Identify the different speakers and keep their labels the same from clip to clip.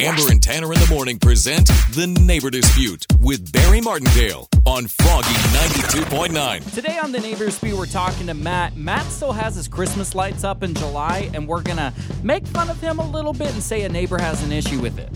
Speaker 1: Amber and Tanner in the morning present The Neighbor Dispute with Barry Martindale on Froggy 92.9.
Speaker 2: Today on the Neighbor Dispute, we're talking to Matt. Matt still has his Christmas lights up in July, and we're gonna make fun of him a little bit and say a neighbor has an issue with it.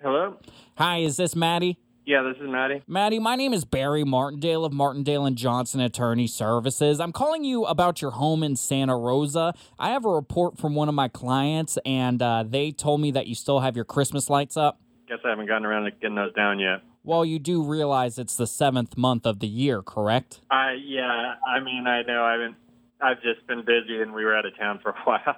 Speaker 3: Hello?
Speaker 2: Hi, is this Maddie?
Speaker 3: Yeah, this is Maddie.
Speaker 2: Maddie, my name is Barry Martindale of Martindale and Johnson Attorney Services. I'm calling you about your home in Santa Rosa. I have a report from one of my clients, and uh, they told me that you still have your Christmas lights up.
Speaker 3: Guess I haven't gotten around to getting those down yet.
Speaker 2: Well, you do realize it's the seventh month of the year, correct?
Speaker 3: I yeah, I mean I know I haven't I've just been busy and we were out of town for a while.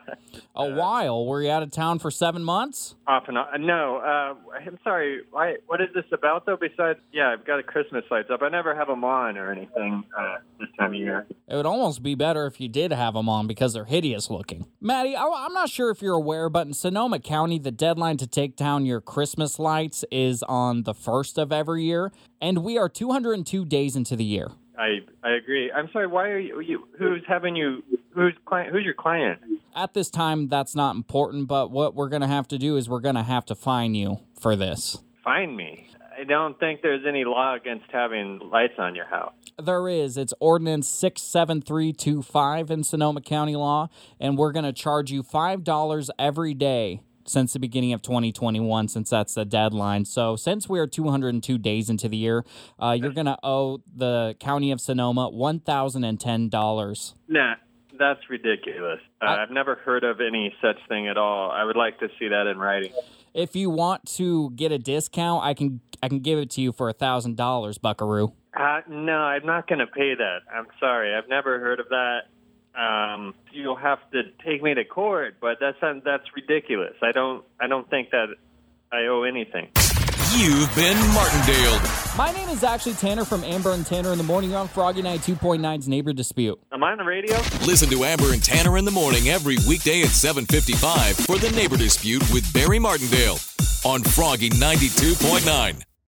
Speaker 2: A while. Were you out of town for seven months?
Speaker 3: Off and on. No, uh, I'm sorry. Why, what is this about though? Besides, yeah, I've got a Christmas lights up. I never have them on or anything uh, this time of year.
Speaker 2: It would almost be better if you did have them on because they're hideous looking. Maddie, I- I'm not sure if you're aware, but in Sonoma County, the deadline to take down your Christmas lights is on the first of every year, and we are 202 days into the year.
Speaker 3: I I agree. I'm sorry. Why are you? you who's having you? Who's client? Who's your client?
Speaker 2: At this time, that's not important, but what we're going to have to do is we're going to have to fine you for this.
Speaker 3: Fine me. I don't think there's any law against having lights on your house.
Speaker 2: There is. It's Ordinance 67325 in Sonoma County law, and we're going to charge you $5 every day since the beginning of 2021, since that's the deadline. So, since we are 202 days into the year, uh, you're going to owe the County of Sonoma $1,010.
Speaker 3: Nah, that's ridiculous. Uh,
Speaker 2: I-
Speaker 3: I've never heard of any such thing at all. I would like to see that in writing.
Speaker 2: If you want to get a discount, I can I can give it to you for $1,000, Buckaroo.
Speaker 3: Uh, no, I'm not going to pay that. I'm sorry. I've never heard of that. Um, you'll have to take me to court, but that's that's ridiculous. I don't I don't think that I owe anything.
Speaker 1: You've been Martindale.
Speaker 2: My name is actually Tanner from Amber and Tanner in the Morning. You're on Froggy 92.9's Neighbor Dispute.
Speaker 3: Am I on the radio?
Speaker 1: Listen to Amber and Tanner in the morning every weekday at 7:55 for The Neighbor Dispute with Barry Martindale on Froggy 92.9.